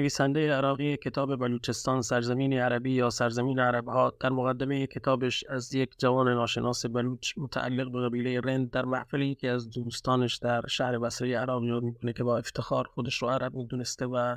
نویسنده عراقی کتاب بلوچستان سرزمین عربی یا سرزمین عربها در مقدمه کتابش از یک جوان ناشناس بلوچ متعلق به قبیله رند در محفل یکی از دوستانش در شهر بصره عراق یاد می‌کنه که با افتخار خودش رو عرب می‌دونسته و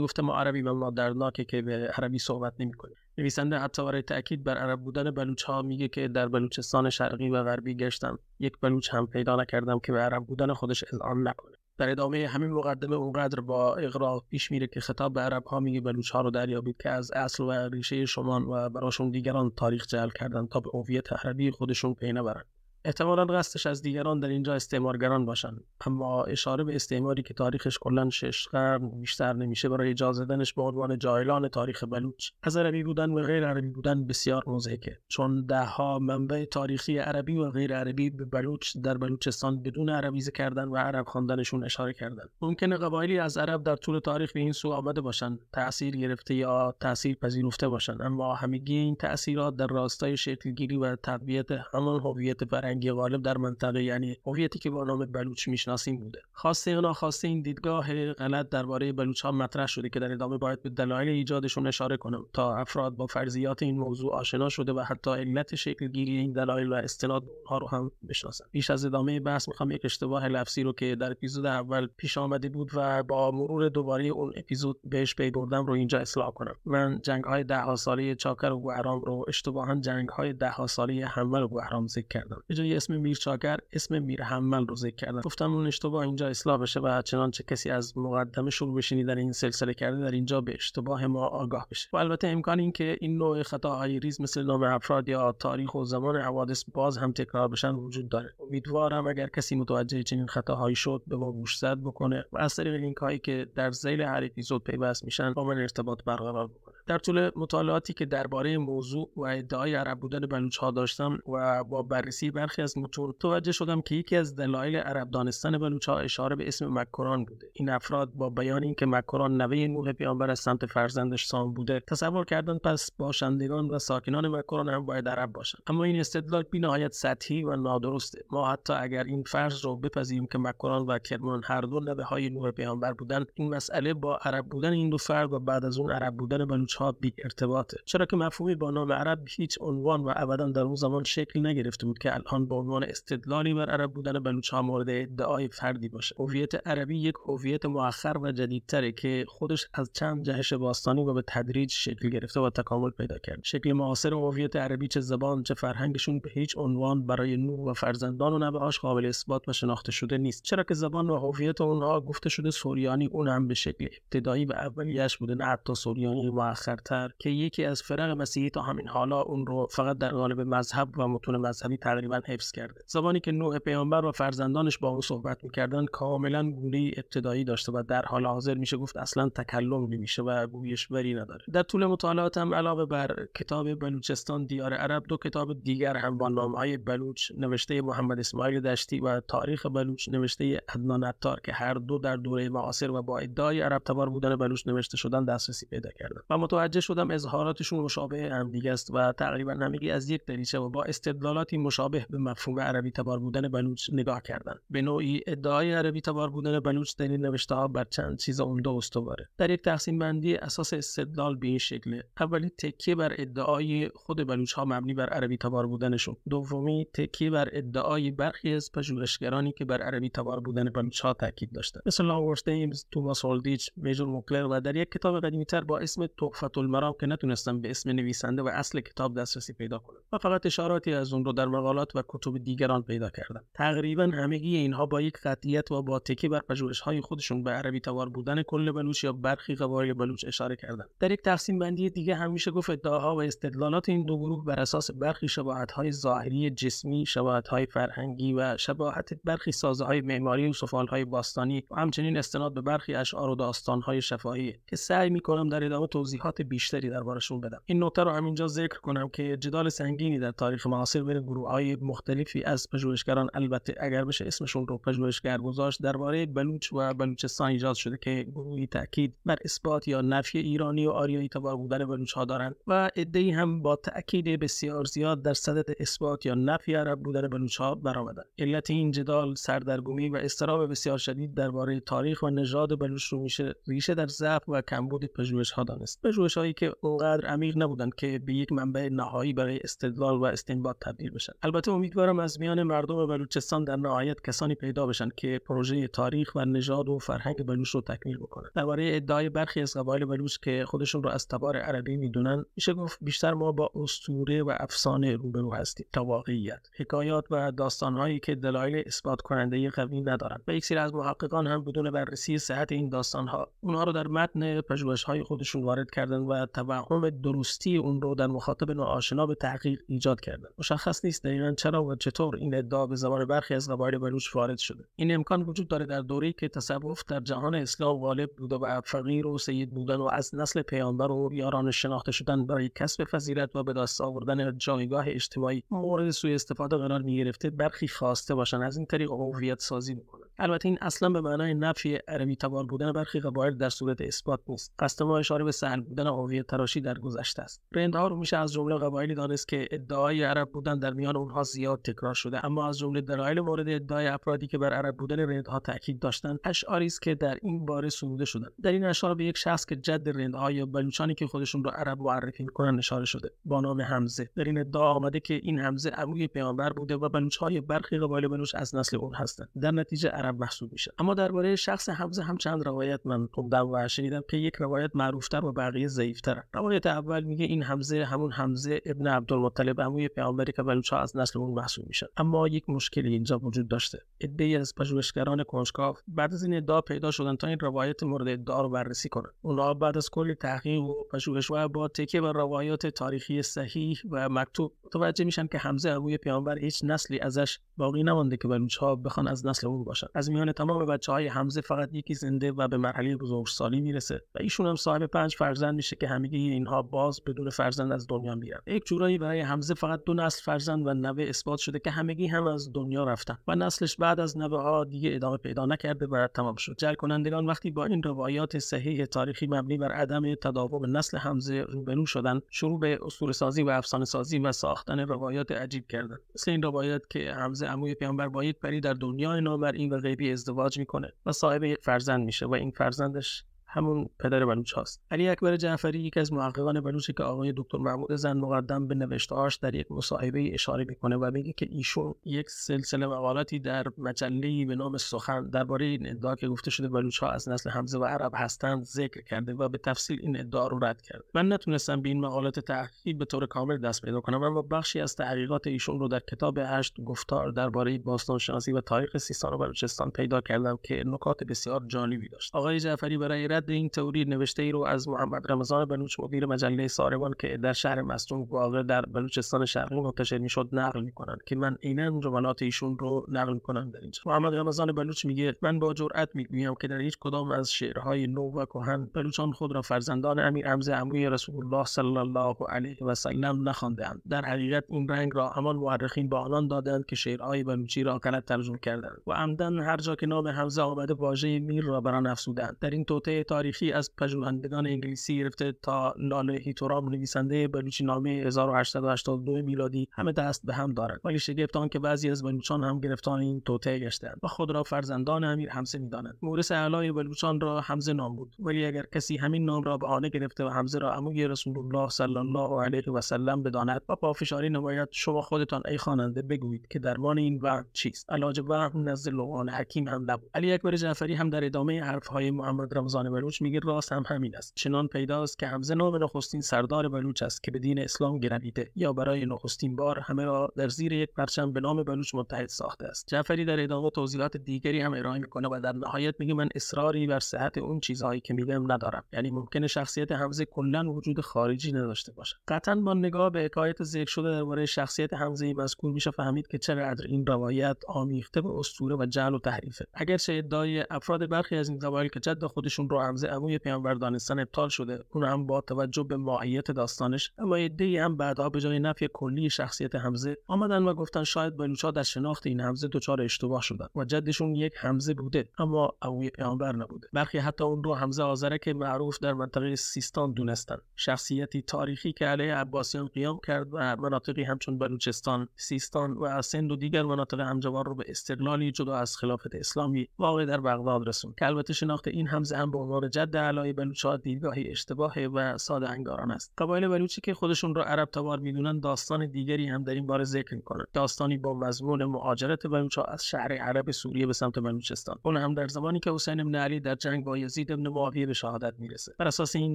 گفته ما عربی و ما دردناکه که به عربی صحبت نمی‌کنه نویسنده حتی برای تاکید بر عرب بودن بلوچ ها میگه که در بلوچستان شرقی و غربی گشتم. یک بلوچ هم پیدا نکردم که به عرب بودن خودش اذعان نکنه. در ادامه همین مقدمه اونقدر با اقرا پیش میره که خطاب به عرب ها میگه بلوچ ها رو دریابید که از اصل و ریشه شما و براشون دیگران تاریخ جعل کردن تا به هویت عربی خودشون پی نبرن. احتمالا قصدش از دیگران در اینجا استعمارگران باشند اما اشاره به استعماری که تاریخش کلا شش قرن بیشتر نمیشه برای اجازه دادنش به عنوان جاهلان تاریخ بلوچ. از عربی بودن و غیر عربی بودن بسیار مضحکه. چون دهها منبع تاریخی عربی و غیر عربی به بلوچ در بلوچستان بدون عربیزه کردن و عرب خواندنشون اشاره کردن. ممکنه قبایلی از عرب در طول تاریخ به این سو آمده باشند تاثیر گرفته یا تاثیر پذیرفته باشند اما همگی این تاثیرات در راستای شکلگیری و تقویت همان هویت فرهنگی غالب در منطقه یعنی هویتی که با نام بلوچ می‌شناسیم بوده. خواسته یا ناخواسته این دیدگاه غلط درباره بلوچ ها مطرح شده که در ادامه باید به دلایل ایجادشون اشاره کنم تا افراد با فرضیات این موضوع آشنا شده و حتی علت شکل گیری این دلایل و استناد اونها رو هم بشناسن. پیش از ادامه بحث می‌خوام یک اشتباه لفظی رو که در اپیزود اول پیش آمده بود و با مرور دوباره اون اپیزود بهش پی بردم رو اینجا اصلاح کنم. من جنگ های ده ساله چاکر و بهرام رو اشتباها جنگ های ده ساله حمل و بهرام ذکر کردم. اسم میر چاکر اسم میر حمل رو ذکر کردم گفتم اون اشتباه اینجا اصلاح بشه و چنانچه کسی از مقدمه شروع بشینی در این سلسله کرده در اینجا به اشتباه ما آگاه بشه. و البته امکان این که این نوع خطاهای ریز مثل نام افراد یا تاریخ و زمان حوادث باز هم تکرار بشن وجود داره. امیدوارم اگر کسی متوجه چنین خطاهایی شد به ما گوش زد بکنه و از طریق لینک هایی که در ذیل هر اپیزود پیوست میشن با من ارتباط برقرار بکنه. در طول مطالعاتی که درباره موضوع و ادعای عرب بودن بلوچ ها داشتم و با بررسی برخی از متون متوجه شدم که یکی از دلایل عرب دانستن بلوچ ها اشاره به اسم مکران بوده. این افراد با بیان اینکه مکران نوه نوح پیامبر از سمت فرزندش سام بوده تصور کردن پس باشندگان و ساکنان مکران هم باید عرب باشند. اما این استدلال بینهایت سطحی و نادرسته. ما حتی اگر این فرض رو بپذیریم که مکران و کرمان هر دو نوه های نوح پیامبر بودن این مسئله با عرب بودن این دو فرد و بعد از اون عرب بودن بلوچ ها بی ارتباطه. چرا که مفهومی با نام عرب هیچ عنوان و ابدا در اون زمان شکل نگرفته بود که الان به عنوان استدلالی بر عرب بودن بلوچ ها مورد ادعای فردی باشه. هویت عربی یک هویت مؤخر و جدیدتره که خودش از چند جهش باستانی و به تدریج شکل گرفته و تکامل پیدا کرد. شکل معاصر هویت عربی چه زبان چه فرهنگشون به هیچ عنوان برای نوح و فرزندان و نوه‌هاش قابل اثبات و شناخته شده نیست. چرا که زبان و هویت اونها گفته شده سوریانی اون هم به شکل ابتدایی و اولیش بوده نه حتی سوریانی مؤخرتر که یکی از فرق مسیحی تا همین حالا اون رو فقط در قالب مذهب و متون مذهبی تقریبا حفظ کرده. زبانی که نوح پیامبر و فرزندانش با اون صحبت می‌کردن کاملا گونه ابتدایی داشته و در حال حاضر میشه گفت اصلا تکلم نمیشه و گویشوری نداره. در طول مطالعاتم علاوه بر کتاب بلوچستان دیار عرب دو کتاب دیگر هم با نامهای بلوچ نوشته محمد اسماعیل دشتی و تاریخ بلوچ نوشته عدنان عطار که هر دو در دوره معاصر و با ادعای عرب تبار بودن بلوچ نوشته شدن دسترسی پیدا کردم و متوجه شدم اظهاراتشون مشابه هم دیگه است و تقریبا همگی از یک دریچه و با استدلالاتی مشابه به مفهوم عربی تبار بودن بلوچ نگاه کردن به نوعی ادعای عربی تبار بودن بلوچ در این نوشته ها بر چند چیز عمده استواره. در یک تقسیم بندی اساس استدلال به این شکله. اولی تکیه بر ادعای خود بلوچ ها مبنی بر عربی تبار بودنشون. دومی تکیه بر ادعای برخی از پژوهشگرانی که بر عربی تبار بودن بلوچ ها تاکید داشتند. مثل لاورس دیمز توماس هولدیچ میجر موکلر و در یک کتاب قدیمیتر با اسم تحفت المرام که نتونستم به اسم نویسنده و اصل کتاب دسترسی پیدا کنم و فقط اشاراتی از اون رو در مقالات و کتب دیگران پیدا کردم تقریبا همگی اینها با یک قطعیت و با تکیه بر پژوهش های خودشون به عربی توار بودن کل بلوچ یا برخی قبایل بلوچ اشاره کردن. در یک تقسیم بندی دیگه همیشه گفت ادعاها و استدلالات این دو گروه بر اساس برخی شباهت های ظاهری جسمی شباهت های فرهنگی و شباهت برخی سازه های معماری و سفال های باستانی و همچنین استناد به برخی اشعار و داستان های شفاهی که سعی می‌کنم در ادامه توضیحات بیشتری دربارشون بدم. این نکته رو همینجا ذکر کنم که جدال سنگین سنگینی در تاریخ معاصر بین گروه های مختلفی از پژوهشگران البته اگر بشه اسمشون رو پژوهشگر گذاشت درباره بلوچ و بلوچستان ایجاد شده که گروهی تاکید بر اثبات یا نفی ایرانی و آریایی تبار بودن بلوچ ها دارند و عدهای هم با تاکید بسیار زیاد در صدد اثبات یا نفی عرب بودن بلوچ ها برآمدند. علت این جدال سردرگمی و استراب بسیار شدید درباره تاریخ و نژاد بلوچ رو میشه ریشه در ضعف و کمبود پژوهش ها دانست. پژوهش هایی که اونقدر عمیق نبودند که به یک منبع نهایی برای استدلال و استنباط تبدیل بشن. البته امیدوارم از میان مردم بلوچستان در نهایت کسانی پیدا بشن که پروژه تاریخ و نژاد و فرهنگ بلوچ رو تکمیل بکنن. درباره ادعای برخی از قبایل بلوچ که خودشون رو از تبار عربی می‌دونن میشه گفت بیشتر ما با اسطوره و افسانه روبرو هستیم. تا واقعیت حکایات و داستانهایی که دلایل اثبات کننده قوی ندارن و یک سری از محققان هم بدون بررسی صحت این داستانها اونها رو در متن پژوهش‌های خودشون وارد کردن و توهم درستی اون رو در مخاطب ناآشنا به تحقیق ایجاد کردن. مشخص نیست دقیقا چرا و چطور این ادعا به زبان برخی از قبایل بلوچ وارد شده. این امکان وجود داره در دوره‌ای که تصوف در جهان اسلام غالب بوده و فقیر و سید بودن و از نسل پیامبر و یاران شناخته شدن برای کسب فضیلت و به دست آوردن جایگاه اجتماعی مورد سوء استفاده قرار می گرفته برخی خواسته باشن. از این طریق هویت سازی می‌کنن البته این اصلا به معنای نفی عربی تبار بودن برخی قبایل در صورت اثبات نیست. قصد ما اشاره به سهل بودن هویت تراشی در گذشته است. رندها رو میشه از جمله قبایلی دانست که ادعای عرب بودن در میان اونها زیاد تکرار شده اما از جمله دلایل مورد ادعای افرادی که بر عرب بودن رندها تاکید داشتند اشعاری است که در این باره سروده شدند. در این اشعار به یک شخص که جد رندها یا بلوچانی که خودشون رو عرب معرفی می‌کنن اشاره شده. با نام حمزه. در این ادعا آمده که این حمزه عموی پیامبر بوده و بلوچهای برخی قبایل بلوچ از نسل اون هستند. در نتیجه محسوب میشه. اما درباره شخص حمزه هم چند روایت من خوندم و شنیدم که یک روایت معروفتر و بقیه ضعیفتر. روایت اول میگه این حمزه همون حمزه ابن عبدالمطلب عموی پیامبری که بلوچ از نسل اون محسوب میشن اما یک مشکلی اینجا وجود داشته. عدهای از پژوهشگران کنجکاو بعد از این ادعا پیدا شدن تا این روایت مورد ادعا رو بررسی کنن. اونها بعد از کلی تحقیق و پژوهش و با تکیه بر روایات تاریخی صحیح و مکتوب متوجه میشن که حمزه عموی پیامبر هیچ نسلی ازش باقی نمانده که بلوچ بخوان از نسل اون باشن. از میان تمام بچه های حمزه فقط یکی زنده و به مرحله بزرگسالی می‌رسه و ایشون هم صاحب پنج فرزند میشه که همگی اینها باز بدون فرزند از دنیا میرن. یک جورایی برای حمزه فقط دو نسل فرزند و نوه اثبات شده که همگی هم از دنیا رفتن و نسلش بعد از نوه ها دیگه ادامه پیدا نکرده و تمام شد. جل کنندگان وقتی با این روایات صحیح تاریخی مبنی بر عدم تداوم نسل حمزه روبرو شدن شروع به اسطوره سازی و افسانه سازی و ساختن روایات عجیب کردن مثل این روایت که حمزه عموی پیامبر با یک پری در دنیای نامرئی و غیبی ازدواج می‌کنه و صاحب یک فرزند میشه و این فرزندش همون پدر بلوچ هاست. علی اکبر جعفری یکی از محققان بلوچی که آقای دکتر محمود زن مقدم به نوشتهاش در یک مصاحبه اشاره می‌کنه و میگه که ایشون یک سلسله مقالاتی در مجله به نام سخن درباره این ادعا که گفته شده بلوچ ها از نسل حمزه و عرب هستند ذکر کرده و به تفصیل این ادعا رو رد کرده. من نتونستم به این مقالات تحقیقی به طور کامل دست پیدا کنم اما بخشی از تحقیقات ایشون رو در کتاب هشت گفتار درباره باستان شناسی و تاریخ سیستان و بلوچستان پیدا کردم که نکات بسیار جالبی داشت. آقای جعفری برای این تئوری نوشته ای رو از محمد رمضان بلوچ مدیر مجله ساربان که در شهر مستون واقع در بلوچستان شرقی منتشر می‌شد نقل می‌کنن که من عینا جملات ایشون رو نقل می‌کنم در اینجا. محمد رمضان بلوچ میگه من با جرئت می‌گویم که در هیچ کدام از شعرهای نو و کهن بلوچان خود را فرزندان امیر حمزه عموی رسول الله صلی الله علیه و سلم نخواندند در حقیقت این رنگ را همان مورخین با آنان دادند که شعرهای بلوچی را غلط ترجمه کردند و عمدن هر جا که نام حمزه آمده واژه میر را بر آن افزودند در این توطئه تاریخی از پژوهندگان انگلیسی گرفته تا لاله هیتورام نویسنده بلوچی نامه 1882 میلادی همه دست به هم دارند. ولی شگفت آن که بعضی از بلوچان هم گرفتان این توطئه گشتند و خود را فرزندان امیر حمزه می‌دانند. مورث اعلای بلوچان را حمزه نام بود. ولی اگر کسی همین نام را بهانه گرفته و حمزه را عموی رسول الله صلی الله علیه و سلم بداند و پافشاری نماید شما خودتان ای خواننده بگویید که درمان این وهم چیست. علاج وهم نزد لقمان حکیم هم نبود. علی اکبر جعفری هم در ادامه حرفهای محمد رمضان بلوچ میگه راست هم همین است. چنان پیداست که حمزه نام نخستین سردار بلوچ است که به دین اسلام گرویده یا برای نخستین بار همه را در زیر یک پرچم به نام بلوچ متحد ساخته است. جعفری در ادامه توضیحات دیگری هم ارائه می‌کنه و در نهایت میگه من اصراری بر صحت اون چیزهایی که میگم ندارم. یعنی ممکنه شخصیت حمزه کلا وجود خارجی نداشته باشه. قطعا با نگاه به حکایت ذکر شده درباره شخصیت حمزه مذکور میشه فهمید که چقدر این روایت آمیخته به اسطوره و جعل و تحریفه. اگرچه ادعای افراد برخی از این قبایل که جد خودشون رو حمزه عموی پیامبر دانستن ابطال شده. اون هم با توجه به ماهیت داستانش اما ایده هم بعدها به جای نفی کلی شخصیت حمزه آمدن و گفتن شاید بلوچا در شناخت این حمزه دچار اشتباه شدن و جدشون یک حمزه بوده اما عموی پیامبر نبوده. برخی حتی اون رو حمزه آزرک معروف در منطقه سیستان دونستن. شخصیتی تاریخی که علیه عباسیان قیام کرد و مناطقی همچون بلوچستان سیستان و سند و دیگر مناطق همجوار رو به استقلالی جدا از خلافت اسلامی واقع در بغداد رسوند. که البته شناخت این حمزه هم به عنوان جد علای بلوچها دیدگاهی اشتباه و ساده انگاران است. قبایل بلوچی که خودشون را عرب تبار می‌دونن داستان دیگری هم در این باره ذکر می‌کنن. داستانی با مضمون مهاجرت بلوچها از شهر عرب سوریه به سمت بلوچستان. اون هم در زمانی که حسین بن علی در جنگ با یزید بن معاویه به شهادت می‌رسه. بر اساس این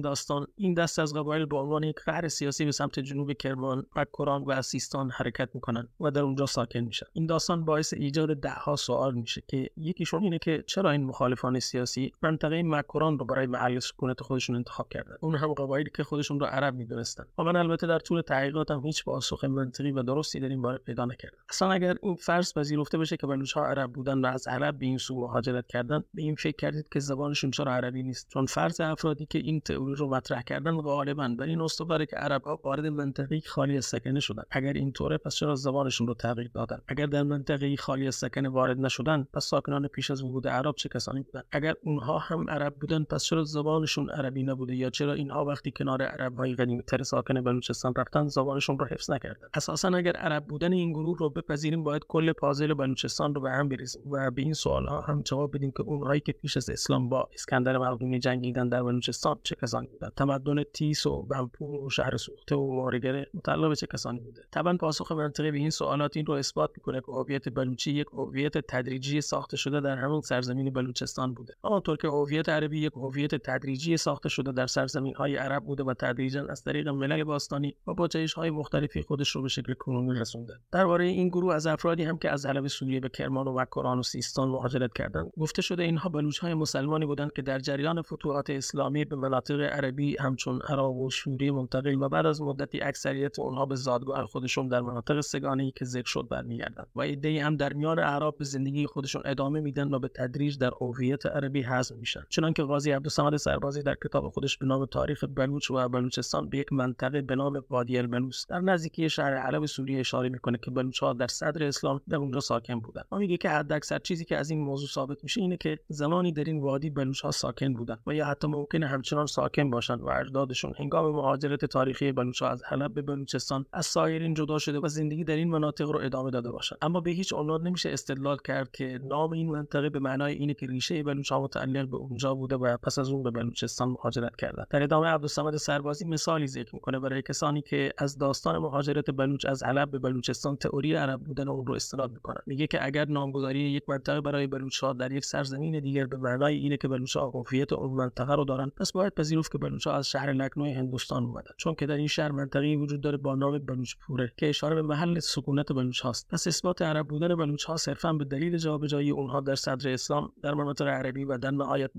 داستان این دست از قبایل به عنوان یک قهر سیاسی به سمت جنوب کرمان مکران و سیستان حرکت می‌کنن و در اونجا ساکن میشن. این داستان باعث ایجاد دهها سوال میشه که یکیشون اینه که چرا این مخالفان سیاسی منطقه مکران رو برای محل سکونت خودشون انتخاب کردن. اون هم قبایلی که خودشون رو عرب می‌دونستن. و من البته در طول تحقیقاتم هیچ پاسخ منطقی و درستی در این باره پیدا نکردم. اصلا اگر این فرض پذیرفته بشه که بلوچ عرب بودن و از عرب به این سو مهاجرت کردن به این فکر کردید که زبانشون چرا عربی نیست؟ چون فرض افرادی که این تئوری رو مطرح کردن غالبا بر این استواره که عرب ها وارد منطقه خالی از سکنه شدن. اگر اینطوره پس چرا زبانشون رو تغییر دادن؟ اگر در منطقه خالی از سکنه وارد نشدن پس ساکنان پیش از ورود عرب چه کسانی بودن؟ اگر اونها هم عرب بودن پس چرا زبانشون عربی نبوده؟ یا چرا اینها وقتی کنار عرب های قدیمی تر ساکن بلوچستان رفتن زبانشون رو حفظ نکردن؟ اساسا اگر عرب بودن این گروه رو بپذیریم باید کل پازل بلوچستان رو به هم بریزیم و به این سوال ها هم جواب بدیم که اونهایی که پیش از اسلام با اسکندر مقدونی جنگیدن در بلوچستان چه کسانی بودن؟ تمدن تیس و بمپور و شهر سوخته و مارگره متعلق به چه کسانی بوده؟ طبعا پاسخ منطقی به این سوالات این رو اثبات می‌کنه که هویت بلوچی یک هویت تدریجی ساخته شده در همون سرزمین بلوچستان بوده. همانطور که هویت عربی یک هویت تدریجی ساخته شده در سرزمین های عرب بوده و تدریجا از طریق ملل باستانی و با جایش های مختلفی خودش رو به شکل کنونی رسونده. درباره این گروه از افرادی هم که از حلب سوریه به کرمان و مکران و سیستان مهاجرت کردند. گفته شده اینها بلوچ های مسلمانی بودند که در جریان فتوحات اسلامی به مناطق عربی همچون عراق و سوریه منتقل و بعد از مدتی اکثریت اونها به زادگاه خودشون در مناطق سگانه که ذکر شد برمیگردند و ایده هم در میان اعراب به زندگی خودشون ادامه میدن و به تدریج در هویت عربی حذف میشن. چنانکه قاضی عبدالصمد سربازی در کتاب خودش به نام تاریخ بلوچ و بلوچستان به یک منطقه به نام وادی البلوس در نزدیکی شهر حلب سوریه اشاره می‌کنه که بلوچها در صدر اسلام در اونجا ساکن بودن ما میگه که حداکثر چیزی که از این موضوع ثابت میشه اینه که زمانی در این وادی بلوچها ساکن بودن و یا حتی ممکنه همچنان ساکن باشن و اجدادشون هنگام مهاجرت تاریخی بلوچها از حلب به بلوچستان از سایرین جدا شده و زندگی در این مناطق رو ادامه داده باشن اما به هیچ عنوان نمیشه استدلال کرد که نام این منطقه به معنای اینه که ریشه بلوچها متعلق به اونجا بوده و پس از اون به بلوچستان مهاجرت کردن. در ادامه عبدالصمد سربازی مثالی ذکر می‌کنه برای کسانی که از داستان مهاجرت بلوچ از حلب به بلوچستان تئوری عرب بودن اون رو استناد می‌کنن. میگه که اگر نامگذاری یک منطقه برای بلوچها در یک سرزمین دیگر به معنای اینه که بلوچها هویت اون منطقه رو دارن پس باید پذیرفت که بلوچها از شهر لکنوی هندوستان اومدن. چون که در این شهر منطقه‌ای وجود داره با نام بلوچپوره که اشاره به محل سکونت بلوچ هاست پس اثبات عرب بودن بلوچ ها صرفا به دلیل جابجایی اونها در صدر اسلام در مناطق عربی و در نهایت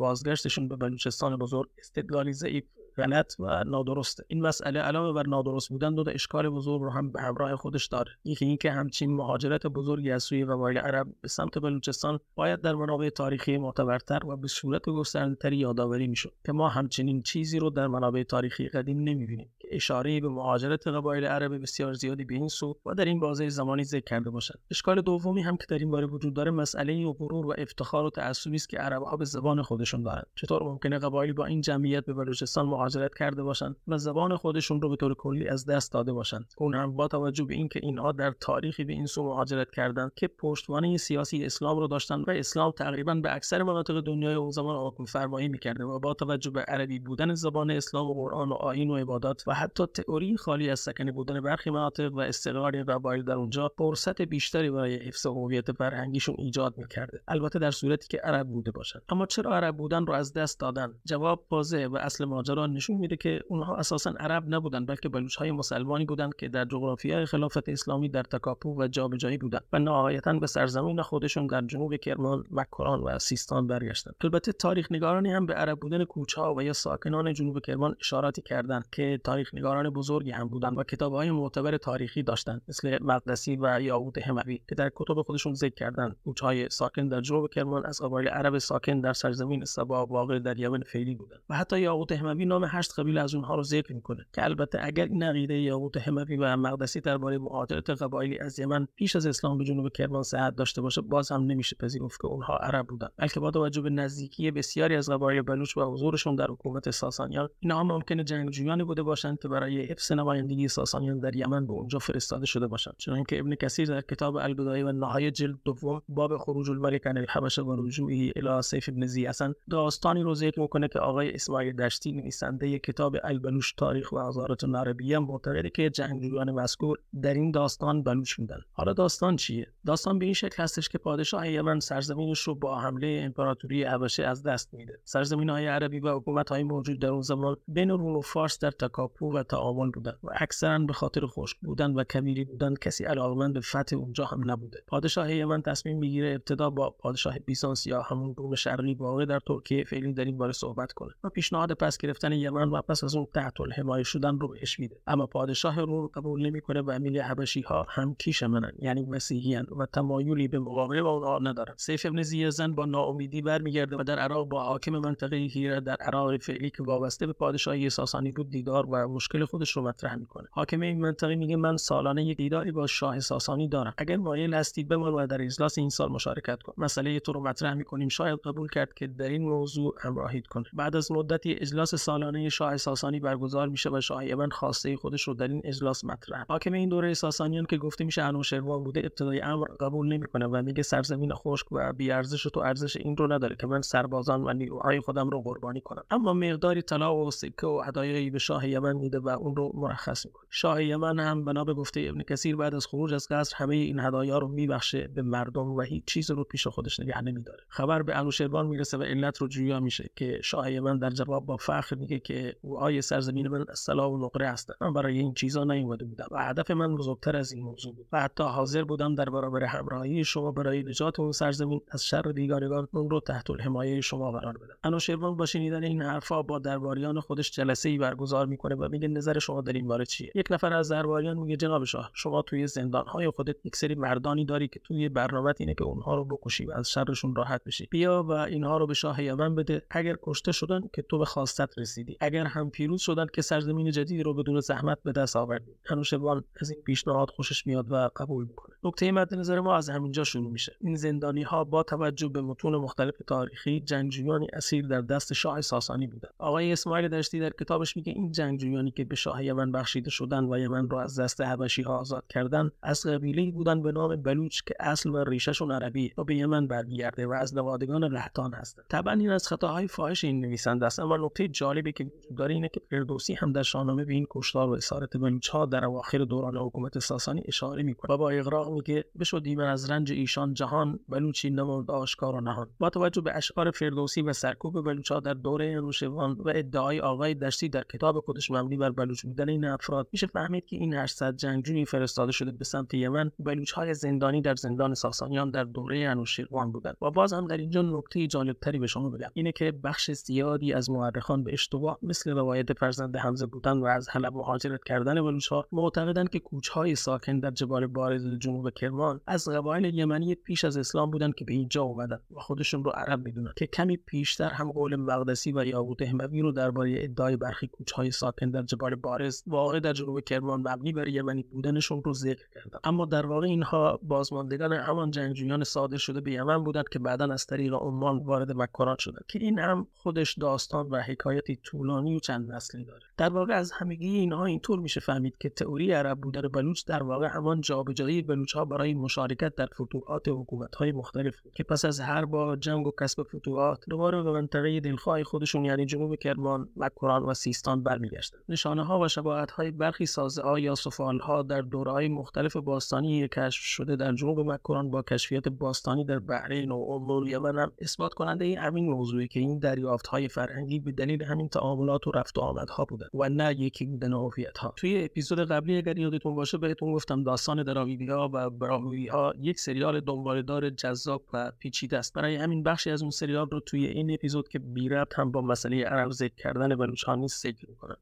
بازگشتشون به بلوچستان بزرگ. استدلالی ضعیف غلط و نادرسته. این مسئله علاوه بر نادرست بودن دو اشکال بزرگ رو هم به همراه خودش داره. یکی اینکه همچین مهاجرت بزرگی از سوی قبایل عرب به سمت بلوچستان باید در منابع تاریخی معتبرتر و به صورت گستردهتری یادآوری می‌شد که ما همچنین چیزی رو در منابع تاریخی قدیم نمی‌بینیم که اشاره به مهاجرت قبایل عرب بسیار زیادی به این سو و در این بازه زمانی ذکر کرده باشند اشکال دومی هم که در این باره وجود داره مسئله و غرور و افتخار و تعصبی است که عربها به زبان خودشون دارند. چطور ممکنه قبایل با این جمعیت به بلوچستان مهاجرت کرده باشند و زبان خودشون رو به طور کلی از دست داده باشند. اون هم با توجه به اینکه اینها در تاریخی به این سو مهاجرت کردند که پشتوانه سیاسی اسلام رو داشتند و اسلام تقریبا به اکثر مناطق دنیای اون زمان حکم فرمایی می‌کرده و با توجه به عربی بودن زبان اسلام و قرآن و آیین و عبادات و حتی تئوری خالی از سکنی بودن برخی مناطق و استقرار قبایل در اونجا فرصت بیشتری برای حفظ هویت فرهنگیشون ایجاد می‌کرده. البته در صورتی که عرب بوده باشند اما چرا عرب بودن رو از دست دادن؟ جواب واضحه و اصل ماجرا نشون میده که اونها اساسا عرب نبودن بلکه بلوچ های مسلمانی بودند که در جغرافیای خلافت اسلامی در تکاپو و جابجایی بودند و نهایتا به سرزمین خودشون در جنوب کرمان مکران و سیستان برگشتند. البته تاریخ نگارانی هم به عرب بودن کوچه و یا ساکنان جنوب کرمان اشاراتی کردند که تاریخ نگاران بزرگی هم بودن و کتابهای معتبر تاریخی داشتند مثل مقدسی و یاقوت هموی که در کتب خودشون ذکر کردن کوچهای ساکن در جنوب کرمان از قبایل عرب ساکن در سرزمین سبا واقع در یمن فعلی بودند و حتی یاقوت هموی نام هشت قبیله از اونها رو ذکر می‌کنه. که البته اگر این عقیده یاقوت هموی و مقدسی درباره مهاجرت قبایلی از یمن پیش از اسلام به جنوب کرمان صحت داشته باشه باز هم نمیشه پذیرفت که اونها عرب بودند بلکه با توجه به نزدیکی بسیاری از قبایل بلوچ و حضورشون در حکومت ساسانیان اینها ممکنه جنگجویانی بوده باشند که برای حفظ نمایندگی ساسانیان در یمن به اونجا فرستاده شده باشند. چنانکه ابن کثیر در کتاب البدایه و نهایه جلد دوم باب خروج الملک عن الحبشه و رجوعه الی سیف ابن اصلا داستانی رو ذکر می‌کنه که آقای اسماعیل دشتی نویسنده کتاب البلوش تاریخ و حضارت ناربیه معتقده که جنگجویان مذکور در این داستان بلوچ بودن حالا داستان چیه؟ داستان به این شکل هستش که پادشاه یمن سرزمینش رو با حمله امپراتوری حبشه از دست میده. سرزمین های عربی و حکومت های موجود در اون زمان بین روم و فارس در تکاپو و تعامل بودن و اکثرا به خاطر خشک بودن و کبیری بودن کسی علاقمند به فتح اونجا هم نبوده. پادشاه یمن تصمیم می‌گیره ابتدا با پادشاه بیزانس یا همون روم شرقی واقع در ترکیه فعلی در این باره صحبت کنه و پیشنهاد پس گرفتن یمن و پس از اون تحت الحمایه شدن رو بهش میده. اما پادشاه روم قبول نمی‌کنه و امیل حبشی ها هم کیش منن یعنی مسیحیان و تمایلی به مقابله با اونها ندارن. سیف ابن زیزن با ناامیدی برمیگرده و در عراق با حاکم منطقه هیره در عراق فعلی که وابسته به پادشاهی ساسانی بود دیدار و مشکل خودش رو مطرح می‌کنه. حاکم این منطقه میگه من سالانه یک دیداری با شاه ساسانی دارم. اگر مایل هستید بمان و در اجلاس این سال مشارکت کن مسئله تو رو مطرح می‌کنیم. شاید قبول کرد که در این موضوع همراهید کنه. بعد از مدتی اجلاس سالانه شاه ساسانی برگزار میشه و شاه یمن خواسته خودش رو در این اجلاس مطرح. حاکم این دوره ساسانیان که گفته میشه انوشروان بوده ابتدای امر قبول نمی‌کنه و میگه سرزمین خشک و بی ارزش تو ارزش این رو نداره که من سربازان و نیروهای خودم رو قربانی کنم. اما مقداری طلا و سکه و هدایایی به شاه یمن میده و اون رو مرخص می‌کنه. شاه یمن هم بنا به گفته ابن کثیر بعد از خروج از قصر همه این هدایا رو میبخشه به مردم و هیچ چیز رو پیش خودش نگه نمیداره. خبر به انوشروان می‌رسه و علت رو جویا میشه که شاه یمن در جواب با فخر میگه که آی سرزمین من اصلا و نقره هستن من برای این چیزا نیومده بودم و هدف من بزرگتر از این موضوع بود. و حتی حاضر بودم در برابر همراهی شما برای نجات اون سرزمین از شر بیگانگان اون رو تحت الحمایه شما قرار بدم. انوشروان با شنیدن این حرفا با درباریان خودش جلسه ای برگزار می‌کنه و میگه نظر شما در این باره چیه؟ یک نفر از درباریان میگه جناب شاه شما توی زندان های خودت یک سری مردانی داری که توی برنامه اینه که اونها رو بکشی و از شرشون راحت بشی. بیا و اینها رو به شاه یمن بده. اگر کشته شدن که تو به خواستت رسیدی اگر هم پیروز شدن که سرزمین جدیدی رو بدون زحمت به دست آوردی انوشروان از این پیشنهاد خوشش میاد و قبول می‌کنه. نکته مد نظر ما از همینجا شروع میشه. این زندانی ها با توجه به متون مختلف تاریخی جنگجویانی اسیر در دست شاه ساسانی بودند. آقای اسماعیل دشتی در کتابش میگه این جنگجویانی که به شاه یمن بخشیده شدن و یمن را از دست حبشی ها آزاد کردن از قبیله بودن به نام بلوچ که اصل و ریشهشون عربی و به یمن برمیگرده و از نوادگان لهتان هستند. طبعا این از خطاهای فاحش این نویسنده است. اما نکته جالبی که وجود داره اینه که فردوسی هم در شاهنامه به این کشتار و اسارت بلوچ ها در اواخر دوران حکومت ساسانی اشاره می‌کنه و با اغراق میگه بشد من از رنج ایشان جهان بلوچی نمود آشکار و نهان. با توجه به اشعار فردوسی و سرکوب بلوچ ها در دوره انوشیروان و ادعای آقای دشتی در کتاب خودش مبنی بر بلوچ بودن این افراد میشه فهمید که این 800 جنگجوی فرستاده شده به سمت یمن بلوچ های زندانی در زندان ساسانیان در دوره انوشیروان بودند. و باز هم در اینجا نکته جالبتری به شما بگم. اینه که بخش زیادی از مورخان به اشتباه مثل روایت فرزند حمزه بودن و از حلب مهاجرت کردن بلوچ ها معتقدند که کوچهای ساکن در جبال بارز جنوب کرمان از قبایل یمنی پیش از اسلام بودند که به اینجا اومدن و خودشون رو عرب می‌دونن که کمی پیشتر هم قول مقدسی و یاقوت هموی رو درباره ادعای برخی کوچهای ساکن در جبال بارز واقع در جنوب کرمان مبنی بر یمنی بودنشون رو ذکر کردن اما در واقع اینها بازماندگان همان جنگجویان صادر شده به یمن بودند که بعدا از طریق عمان وارد مکران شدند که این هم خودش داستان و حکایتی طولانی و چند نسلی داره. در واقع از همگی اینها اینطور میشه فهمید که تئوری عرب بودن بلوچ در واقع همان جابجایی بلوچ ها برای مشارکت در فتوحات حکومت های مختلف که پس از هر با جنگ و کسب فتوحات دوباره به منطقه دلخواه خودشون یعنی جنوب کرمان مکران و سیستان برمیگشتند نشانه ها و شباهت های برخی سازه ها یا سفال ها در دوره های مختلف باستانی کشف شده در جنوب مکران با کشفیات باستانی در بحرین و عمان یمن اثبات کننده این همین موضوعی که این دریافت های فرهنگی به دلیل همین تعاملات و رفت و آمدها بودن و نه یکی بودن هویت ها توی اپیزود قبلی اگر یادتون باشه بهتون گفتم داستان دراویدی ها و براهوی ها یک سریال دنبالهدار جذاب و پیچیده است. برای همین بخشی از اون سریال رو توی این اپیزود که بی هم با مسئله عرب ذکر کردن ها نیست ذکر می‌کنم.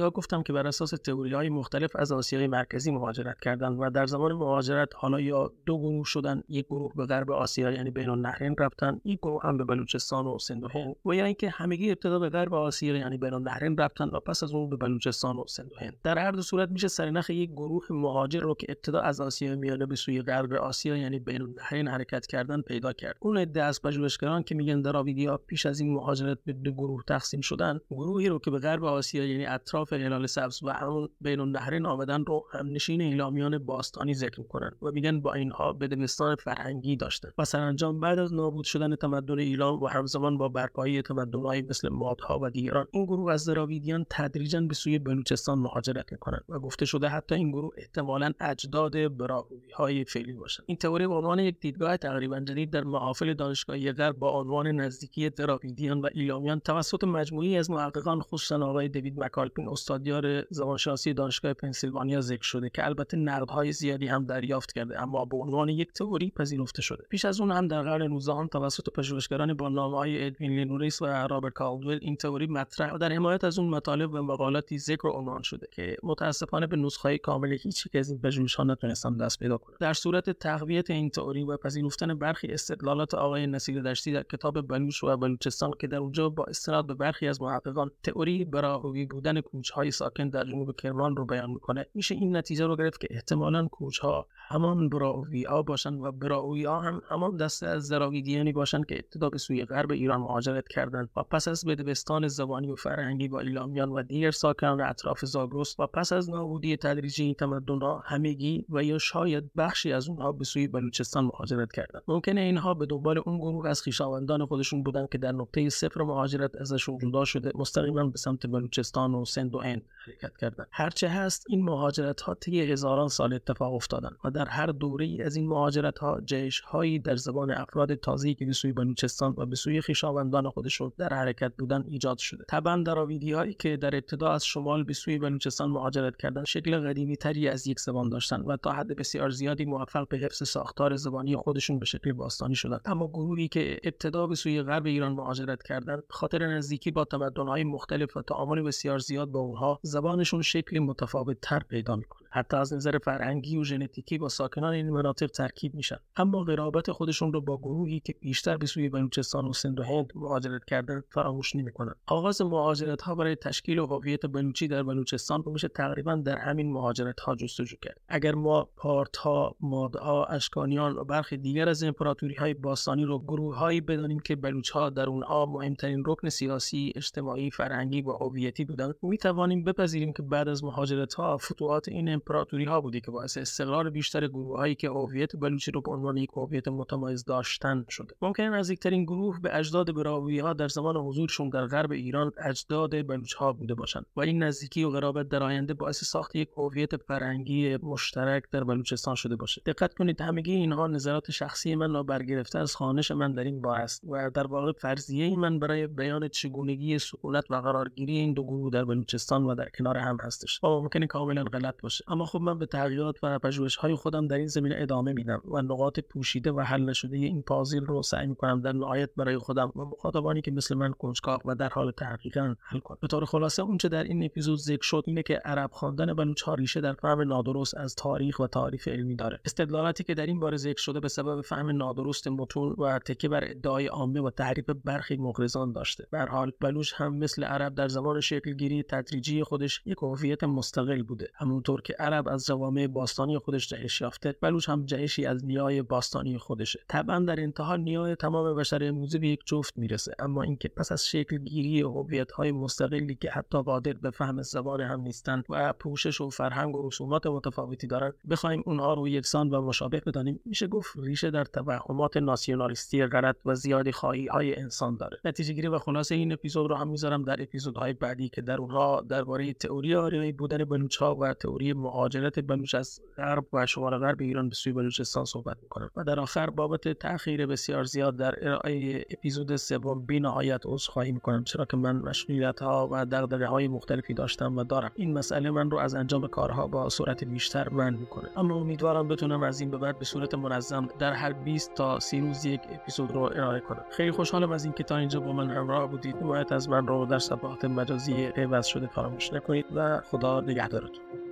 ها گفتم که بر اساس تئوری های مختلف از آسیای مرکزی مهاجرت کردند و در زمان مهاجرت حالا یا دو گروه شدن یک گروه به غرب آسیا یعنی بین النهرین رفتن یک گروه هم به بلوچستان و سند و و یا اینکه همگی ابتدا به غرب آسیا یعنی بین النهرین رفتن و پس از اون به بلوچستان و سند و هند. در هر دو صورت میشه سرنخ یک گروه مهاجر رو که ابتدا از آسیا میانه به سوی غرب آسیا یعنی بین النهرین حرکت کردن پیدا کرد. اون عده از پژوهشگران که میگن دراویدیا پیش از این مهاجرت به دو گروه تقسیم شدن گروهی رو که به غرب آسیا یعنی اطراف هلال سبز و همون بین النهرین آمدن رو همنشین ایلامیان باستانی ذکر می‌کنن و میگن با اینها بدبستان فرهنگی داشتن. و سرانجام بعد از نابود شدن تمدن ایلام و همزمان با برپایی تمدنهایی مثل مادها و دیگران این گروه از دراویدیان تدریجا به سوی بلوچستان مهاجرت می‌کنند و گفته شده حتی این گروه احتمالا اجداد براهوی های فعلی باشند این تئوری به عنوان یک دیدگاه تقریبا جدید در محافل دانشگاهی غرب با عنوان نزدیکی دراویدیان و ایلامیان توسط مجموعه‌ای از محققان خصوصا آقای دوید مکالپین استادیار زبانشناسی دانشگاه پنسیلوانیا ذکر شده که البته نقدهای زیادی هم دریافت کرده اما به عنوان یک تئوری پذیرفته شده. پیش از اون هم در قرن 19 توسط پژوهشگران با نام‌های ادوین نوریس و رابرت کالدول این تئوری و در حمایت از اون مطالب و مقالاتی ذکر و عنوان شده که متاسفانه به نسخه کامل هیچ یک از این پژوهش‌ها نتونستم دست پیدا کنم در صورت تقویت این تئوری و پذیرفتن برخی استدلالات آقای نصیر دشتی در کتاب بلوچ و بلوچستان که در اونجا با استناد به برخی از محققان تئوری براهوی بودن کوچهای ساکن در جنوب کرمان رو بیان می‌کنه میشه این نتیجه رو گرفت که احتمالا کوچها همان براهوی ها باشند و براهوی ها هم همان دسته از زراویدیانی باشند که ابتدا به سوی غرب ایران مهاجرت کردند و پس از بدبستان زبانی و فرهنگی با ایلامیان و دیگر ساکنان اطراف زاگرس و پس از نابودی تدریجی این تمدنها همگی و یا شاید بخشی از اونها به سوی بلوچستان مهاجرت کردند. ممکنه اینها به دنبال اون گروه از خویشاوندان خودشون بودند که در نقطه صفر مهاجرت ازشون جدا شده مستقیما به سمت بلوچستان و سند و هند حرکت کردند. هرچه هست این مهاجرت ها طی هزاران سال اتفاق افتادن و در هر دوره ای از این مهاجرت ها جیش هایی در زبان افراد تازه‌ای که به سوی بلوچستان و به سوی خویشاوندان خودشون در حرکت بودن ایجاد شده. طبعا دراویدی هایی که در ابتدا از شمال به سوی بلوچستان مهاجرت کردند شکل قدیمی تری از یک زبان داشتند و تا حد بسیار زیادی موفق به حفظ ساختار زبانی خودشون به شکل باستانی شدند اما گروهی که ابتدا به سوی غرب ایران مهاجرت کردند خاطر نزدیکی با تمدن‌های مختلف و تعامل بسیار زیاد با اونها زبانشون شکل متفاوت تر پیدا می‌کنه. حتی از نظر فرهنگی و ژنتیکی با ساکنان این مناطق ترکیب میشن. اما قرابت خودشون رو با گروهی که بیشتر به سوی بلوچستان و سند و هند مهاجرت کردن فراموش نمی‌کنن. آغاز مهاجرت ها برای تشکیل و هویت بلوچی در بلوچستان میشه تقریبا در همین مهاجرت ها جستجو کرد. اگر ما پارت ها مادها اشکانیان و برخی دیگر از امپراتوری های باستانی رو گروه هایی بدانیم که بلوچ ها در اونها مهمترین رکن سیاسی اجتماعی فرهنگی و هویتی بودند می توانیم بپذیریم که بعد از مهاجرت ها فتوحات این امپراتوری ها بودی که باعث استقرار بیشتر گروه هایی که هویت بلوچی رو به عنوان یک هویت متمایز داشتن شده. ممکن نزدیکترین گروه به اجداد براوی ها در زمان حضورشون در غرب ایران اجداد بلوچ ها بوده باشند. و این نزدیکی و قرابت در آینده باعث ساخت یک هویت فرهنگی مشترک در بلوچستان شده باشه. دقت کنید همگی اینها نظرات شخصی من را برگرفته از خانش من در این است و در واقع فرضیه من برای بیان چگونگی سکونت و قرارگیری این دو گروه در بلوچستان و در کنار هم هستش ممکنه کاملا غلط باشه. اما خب من به تغییرات و پژوهش های خودم در این زمینه ادامه میدم و نقاط پوشیده و حل نشده این پازل رو سعی می‌کنم در نهایت برای خودم و مخاطبانی که مثل من کنجکاو و در حال تحقیق حل کنم. به طور خلاصه اونچه در این اپیزود ذکر شد اینه که عرب خواندن بلوچ ریشه در فهم نادرست از تاریخ و تعریف علمی داره. استدلالاتی که در این باره ذکر شده به سبب فهم نادرست متون و تکیه بر ادعای عامه و تعریف برخی مغرضان داشته. به حال بلوچ هم مثل عرب در زمان شکلگیری تدریجی خودش یک هویت مستقل بوده. همونطور که عرب از جوامع باستانی خودش جهش یافته بلوچ هم جهشی از نیای باستانی خودشه. طبعا در انتها نیای تمام بشر امروزی به یک جفت می‌رسه اما اینکه پس از شکلگیری هویت های مستقلی که حتی قادر به فهم زبان هم نیستند و پوشش و فرهنگ و رسومات متفاوتی دارند بخوایم اونها رو یکسان و مشابه بدانیم میشه گفت ریشه در توهمات ناسیونالیستی غلط و زیادی خواهی های انسان داره. نتیجه گیری و خلاصه این اپیزود رو هم می‌ذارم در اپیزودهای بعدی که در اونها درباره تئوری آریایی بودن بلوچ و تئوری مهاجرت بلوچ از غرب و شمال غرب ایران به سوی بلوچستان صحبت می‌کنم. و در آخر بابت تاخیر بسیار زیاد در ارائه اپیزود سوم بی نهایت عذرخواهی می‌کنم چرا که من مشغولیت ها و دغدغه های مختلفی داشتم و دارم. این مسئله من رو از انجام کارها با صورت بیشتر من می‌کنه. اما امیدوارم بتونم از این به بعد به صورت منظم در هر 20 تا 30 روز یک اپیزود رو ارائه کنم. خیلی خوشحالم از اینکه تا اینجا با من همراه بودید. حمایت از من رو در صفحات مجازی عوض شده فراموش نکنید و خدا نگهدارتون.